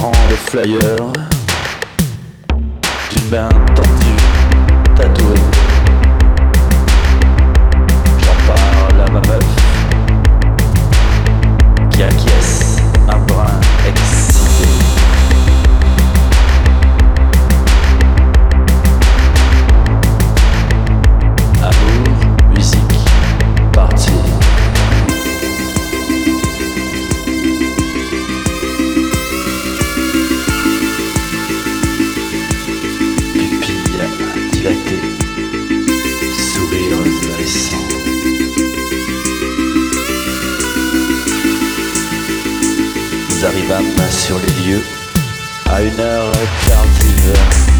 prends le flyer d'une main tendue, tatouée. sur les lieux à une heure tardive.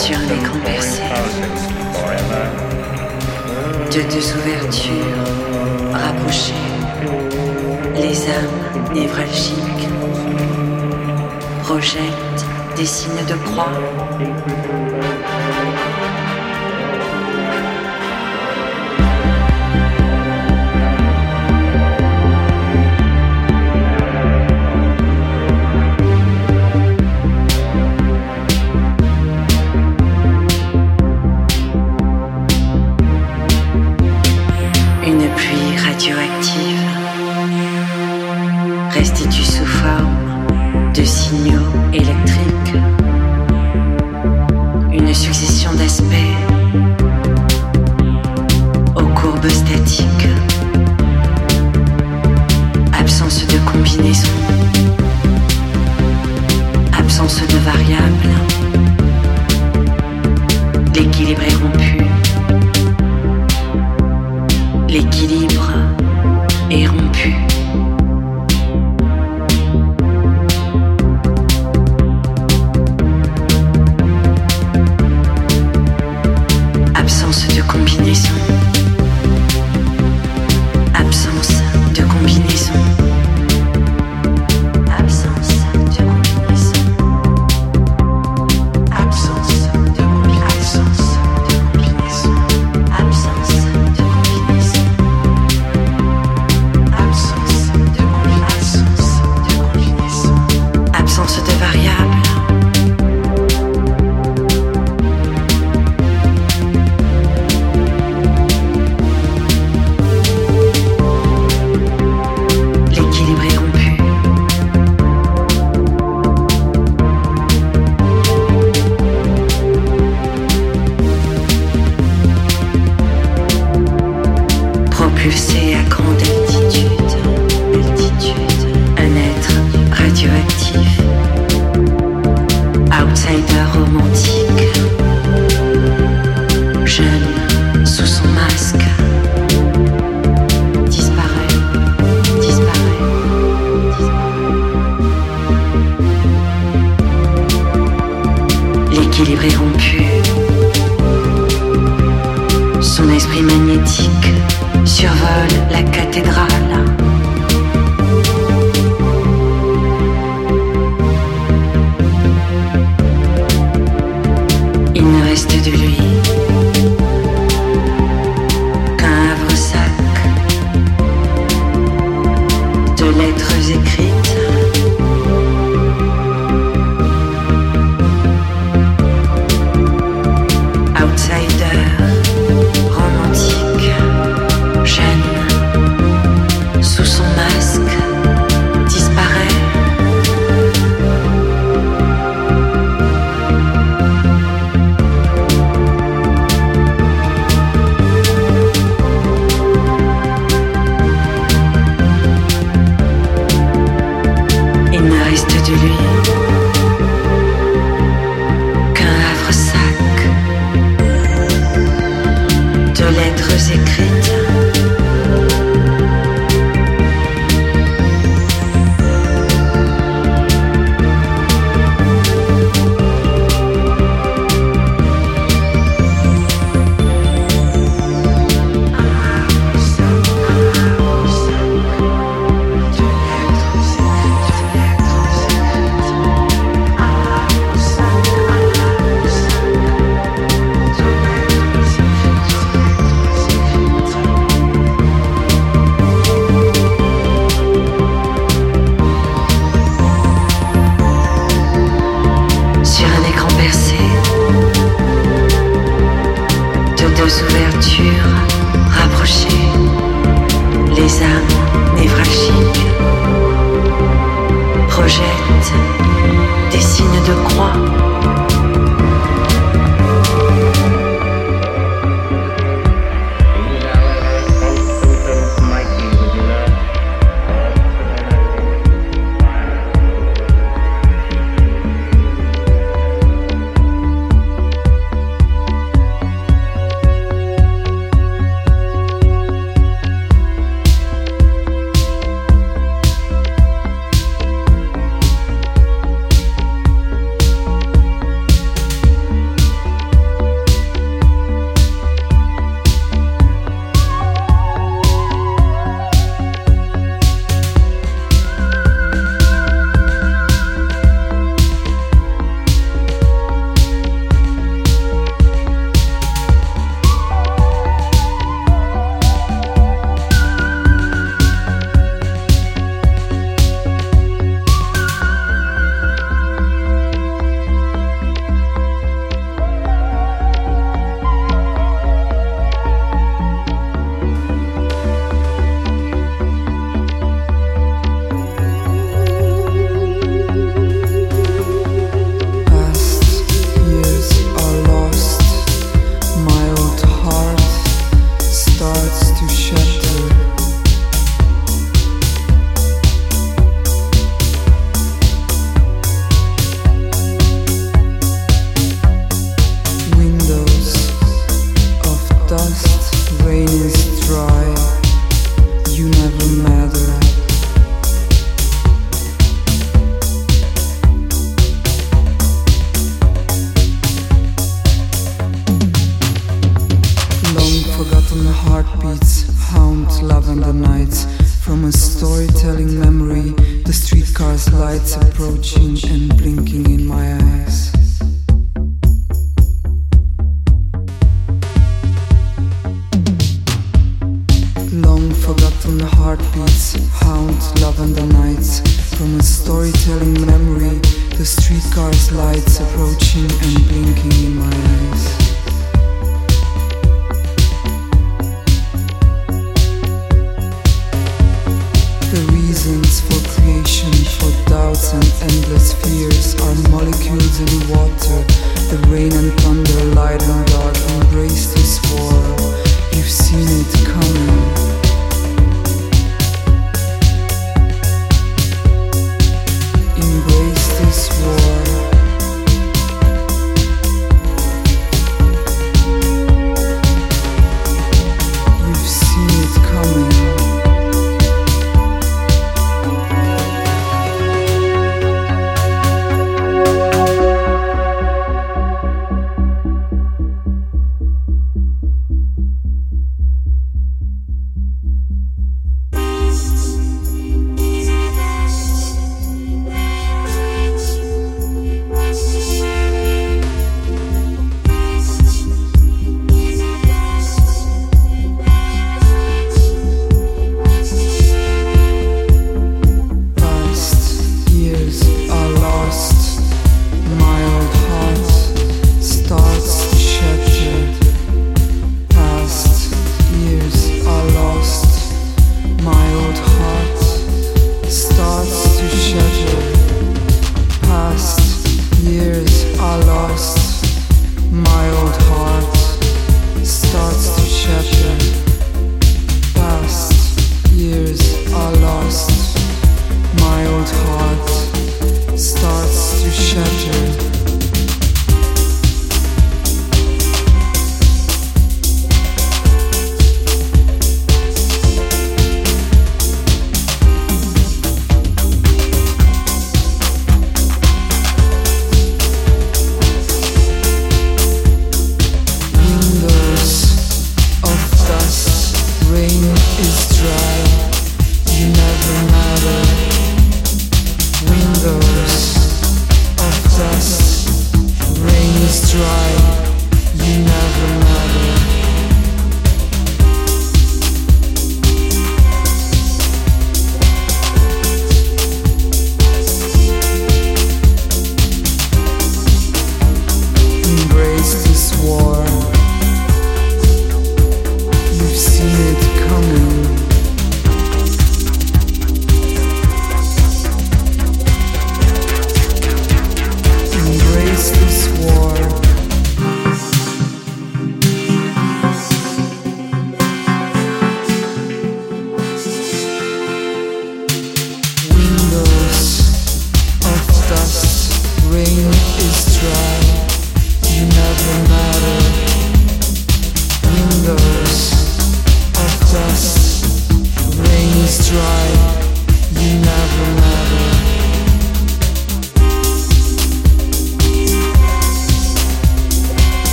Sur les conversées de deux ouvertures rapprochées, les âmes névralgiques. Rejettent des signes de croix de combinaisons.